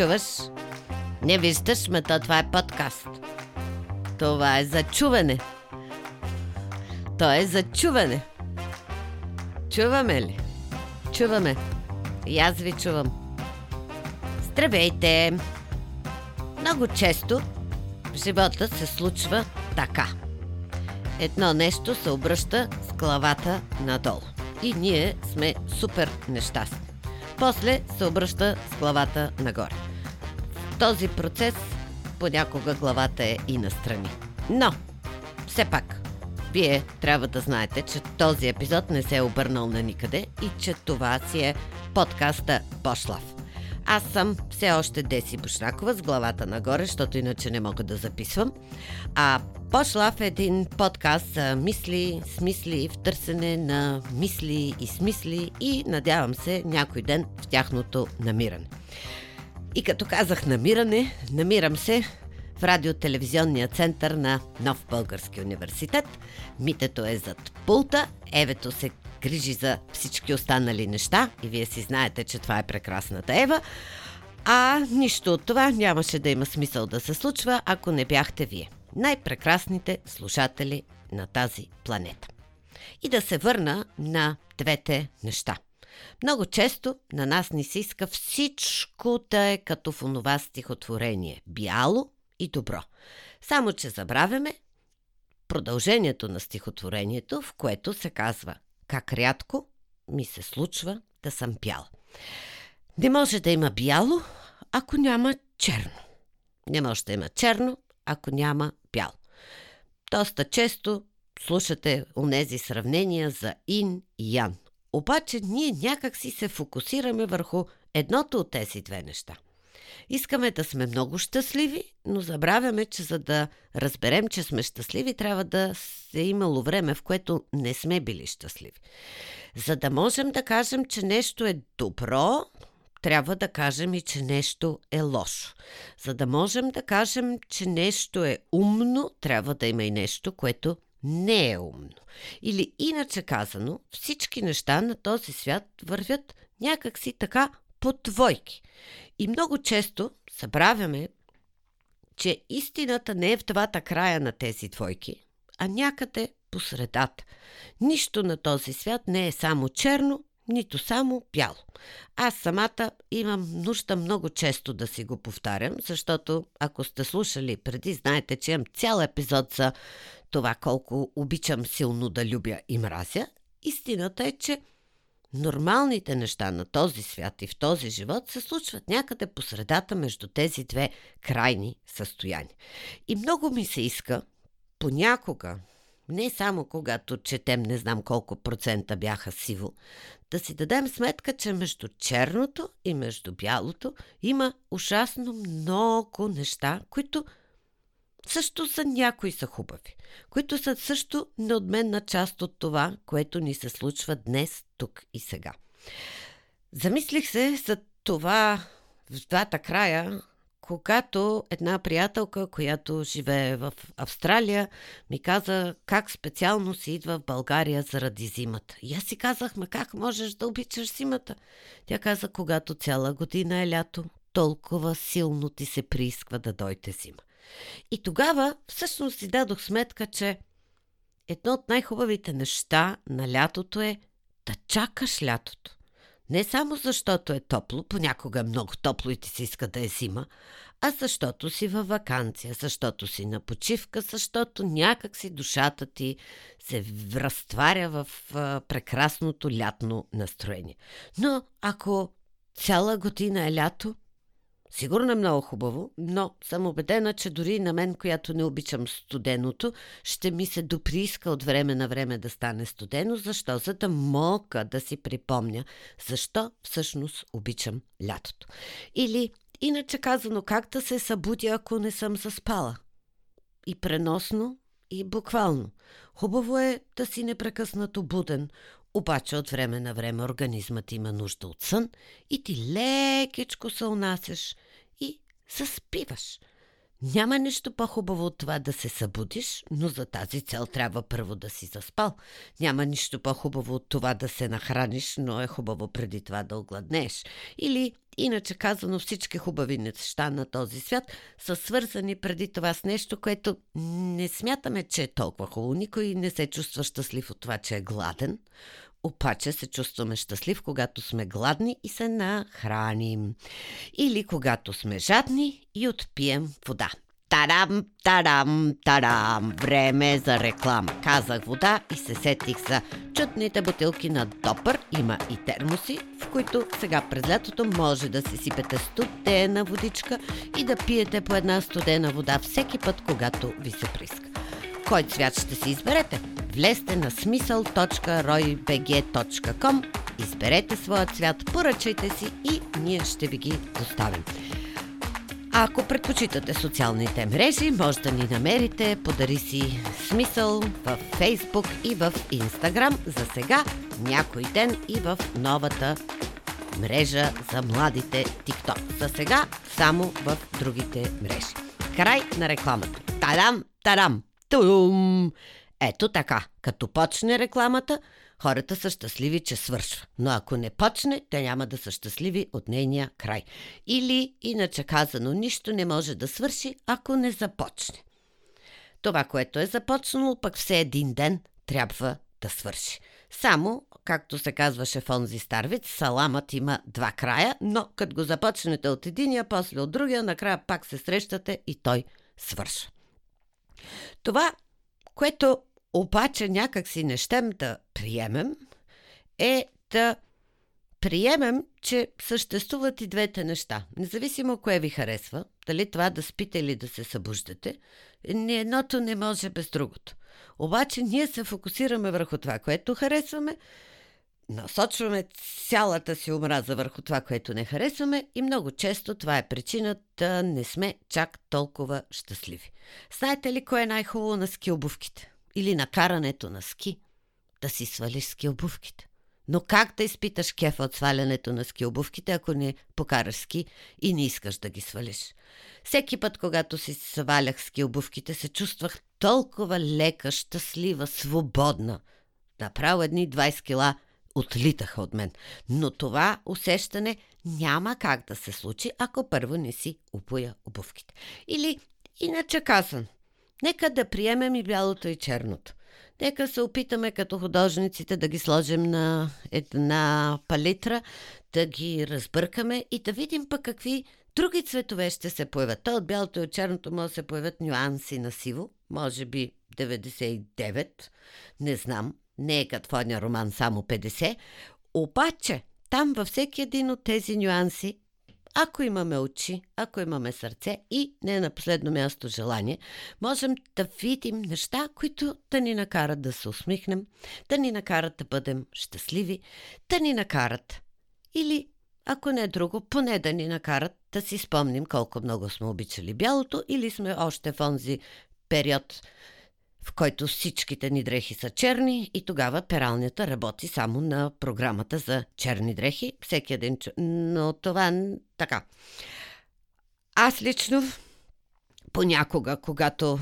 чуваш? Не виждаш, ме то това е подкаст. Това е за чуване. То е за чуване. Чуваме ли? Чуваме. И аз ви чувам. Здравейте! Много често в живота се случва така. Едно нещо се обръща с главата надолу. И ние сме супер нещастни. После се обръща с главата нагоре. Този процес понякога главата е и настрани. Но, все пак, вие трябва да знаете, че този епизод не се е обърнал на никъде и че това си е подкаста Пошлав. Аз съм все още Деси Бушракова с главата нагоре, защото иначе не мога да записвам. А Пошлав е един подкаст за мисли, смисли, в търсене на мисли и смисли и надявам се някой ден в тяхното намиране. И като казах намиране, намирам се в радиотелевизионния център на Нов Български университет. Митето е зад пулта, Евето се грижи за всички останали неща и вие си знаете, че това е прекрасната Ева. А нищо от това нямаше да има смисъл да се случва, ако не бяхте вие. Най-прекрасните слушатели на тази планета. И да се върна на двете неща. Много често на нас ни се иска всичко да е като в онова стихотворение – бяло и добро. Само, че забравяме продължението на стихотворението, в което се казва как рядко ми се случва да съм бял. Не може да има бяло, ако няма черно. Не може да има черно, ако няма бяло. Доста често слушате онези сравнения за ин и ян. Обаче ние някак си се фокусираме върху едното от тези две неща – Искаме да сме много щастливи, но забравяме, че за да разберем, че сме щастливи, трябва да се имало време, в което не сме били щастливи. За да можем да кажем, че нещо е добро, трябва да кажем и, че нещо е лошо. За да можем да кажем, че нещо е умно, трябва да има и нещо, което не е умно. Или иначе казано, всички неща на този свят вървят някакси така по двойки. И много често забравяме, че истината не е в двата края на тези двойки, а някъде по средата. Нищо на този свят не е само черно, нито само бяло. Аз самата имам нужда много често да си го повтарям, защото ако сте слушали преди, знаете, че имам цял епизод за това колко обичам силно да любя и мразя. Истината е, че Нормалните неща на този свят и в този живот се случват някъде по средата между тези две крайни състояния. И много ми се иска, понякога, не само когато четем не знам колко процента бяха сиво, да си дадем сметка, че между черното и между бялото има ужасно много неща, които също са някои са хубави, които са също неотменна част от това, което ни се случва днес, тук и сега. Замислих се за това в двата края, когато една приятелка, която живее в Австралия, ми каза как специално си идва в България заради зимата. И аз си казах, ма как можеш да обичаш зимата? Тя каза, когато цяла година е лято, толкова силно ти се приисква да дойде зима. И тогава всъщност си дадох сметка, че едно от най-хубавите неща на лятото е да чакаш лятото. Не само защото е топло, понякога е много топло и ти се иска да е зима, а защото си във вакансия, защото си на почивка, защото някак си душата ти се разтваря в прекрасното лятно настроение. Но ако цяла година е лято, Сигурно е много хубаво, но съм убедена, че дори на мен, която не обичам студеното, ще ми се доприиска от време на време да стане студено. Защо? За да мога да си припомня защо всъщност обичам лятото. Или, иначе казано, как да се събудя, ако не съм заспала. И преносно, и буквално. Хубаво е да си непрекъснато буден, обаче от време на време организмът има нужда от сън и ти лекичко се унасяш и заспиваш. Няма нищо по-хубаво от това да се събудиш, но за тази цел трябва първо да си заспал. Няма нищо по-хубаво от това да се нахраниш, но е хубаво преди това да огладнееш. Или, иначе казано, всички хубави неща на този свят са свързани преди това с нещо, което не смятаме, че е толкова хубаво. Никой не се чувства щастлив от това, че е гладен. Обаче се чувстваме щастлив, когато сме гладни и се нахраним. Или когато сме жадни и отпием вода. Тарам, тарам, тарам, време за реклама. Казах вода и се сетих за чудните бутилки на Допър. Има и термоси, в които сега през лятото може да си сипете студена водичка и да пиете по една студена вода всеки път, когато ви се приска. Кой цвят ще си изберете? Влезте на смисъл.roybg.com, изберете своя цвят, поръчайте си и ние ще ви ги доставим. Ако предпочитате социалните мрежи, може да ни намерите Подари си смисъл в Фейсбук и в Инстаграм. За сега някой ден и в новата мрежа за младите TikTok. За сега само в другите мрежи. Край на рекламата. Тарам, тарам, тум! Ето така, като почне рекламата, хората са щастливи, че свършва. Но ако не почне, те няма да са щастливи от нейния край. Или, иначе казано, нищо не може да свърши, ако не започне. Това, което е започнало, пък все един ден трябва да свърши. Само, както се казваше в онзи старвиц, саламът има два края, но като го започнете от единия, после от другия, накрая пак се срещате и той свършва. Това, което обаче някак си не щем да приемем, е да приемем, че съществуват и двете неща. Независимо кое ви харесва, дали това да спите или да се събуждате, ни едното не може без другото. Обаче ние се фокусираме върху това, което харесваме, насочваме цялата си омраза върху това, което не харесваме и много често това е причина да не сме чак толкова щастливи. Знаете ли кое е най-хубаво на ски обувките? Или на карането на ски? Да си свалиш ски обувките. Но как да изпиташ кефа от свалянето на ски обувките, ако не покараш ски и не искаш да ги свалиш? Всеки път, когато си свалях ски обувките, се чувствах толкова лека, щастлива, свободна. Направо едни 20 кила – отлитаха от мен. Но това усещане няма как да се случи, ако първо не си опоя обувките. Или, иначе казан, нека да приемем и бялото и черното. Нека се опитаме като художниците да ги сложим на една палитра, да ги разбъркаме и да видим пък какви други цветове ще се появят. То от бялото и от черното може да се появят нюанси на сиво, може би 99, не знам, не е като роман само 50, обаче там във всеки един от тези нюанси, ако имаме очи, ако имаме сърце и не на последно място желание, можем да видим неща, които да ни накарат да се усмихнем, да ни накарат да бъдем щастливи, да ни накарат или ако не е друго, поне да ни накарат да си спомним колко много сме обичали бялото или сме още в онзи период в който всичките ни дрехи са черни и тогава пералнята работи само на програмата за черни дрехи. Всеки един... Но това така. Аз лично понякога, когато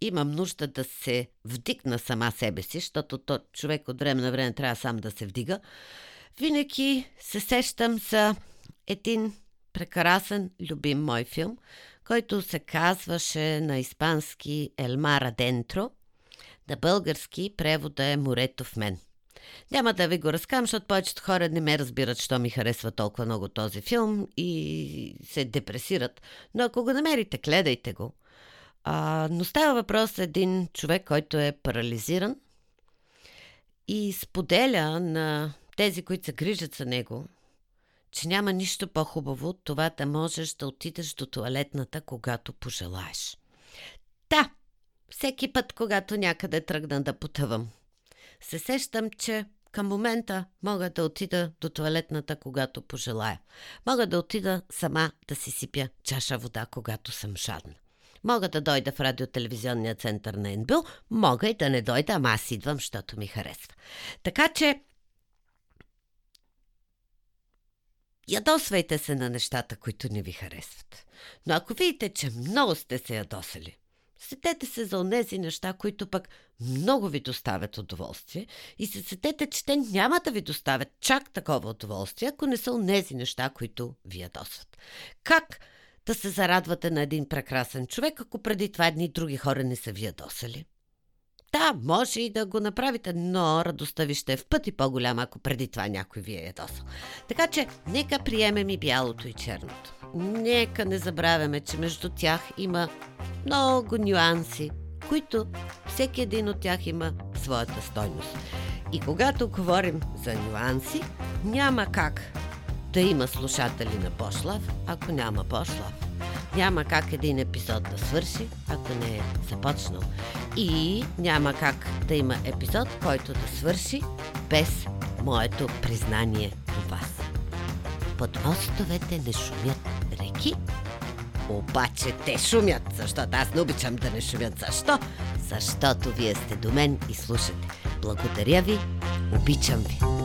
имам нужда да се вдигна сама себе си, защото то човек от време на време трябва сам да се вдига, винаги се сещам за един прекрасен, любим мой филм, който се казваше на испански Елмара Дентро, на български превода е Морето в мен. Няма да ви го разкам, защото повечето хора не ме разбират, що ми харесва толкова много този филм и се депресират. Но ако го намерите, гледайте го. А, но става въпрос за един човек, който е парализиран и споделя на тези, които се грижат за него, че няма нищо по-хубаво от това да можеш да отидеш до туалетната, когато пожелаеш. Да, всеки път, когато някъде тръгна да потъвам, се сещам, че към момента мога да отида до туалетната, когато пожелая. Мога да отида сама да си сипя чаша вода, когато съм жадна. Мога да дойда в радиотелевизионния център на НБО, мога и да не дойда, ама аз идвам, защото ми харесва. Така че Ядосвайте се на нещата, които не ви харесват. Но ако видите, че много сте се ядосали, сетете се за онези неща, които пък много ви доставят удоволствие и се сетете, че те няма да ви доставят чак такова удоволствие, ако не са онези неща, които ви ядосват. Как да се зарадвате на един прекрасен човек, ако преди това едни други хора не са ви ядосали? Да, може и да го направите, но радостта ви ще е в пъти по-голяма, ако преди това някой ви е ядосал. Така че, нека приемем и бялото и черното. Нека не забравяме, че между тях има много нюанси, които всеки един от тях има своята стойност. И когато говорим за нюанси, няма как да има слушатели на Пошлав, ако няма Пошлав. Няма как един епизод да свърши, ако не е започнал. И няма как да има епизод, който да свърши без моето признание до вас. Под мостовете не шумят реки, обаче те шумят, защото аз не обичам да не шумят. Защо? Защото вие сте до мен и слушате. Благодаря ви, обичам ви.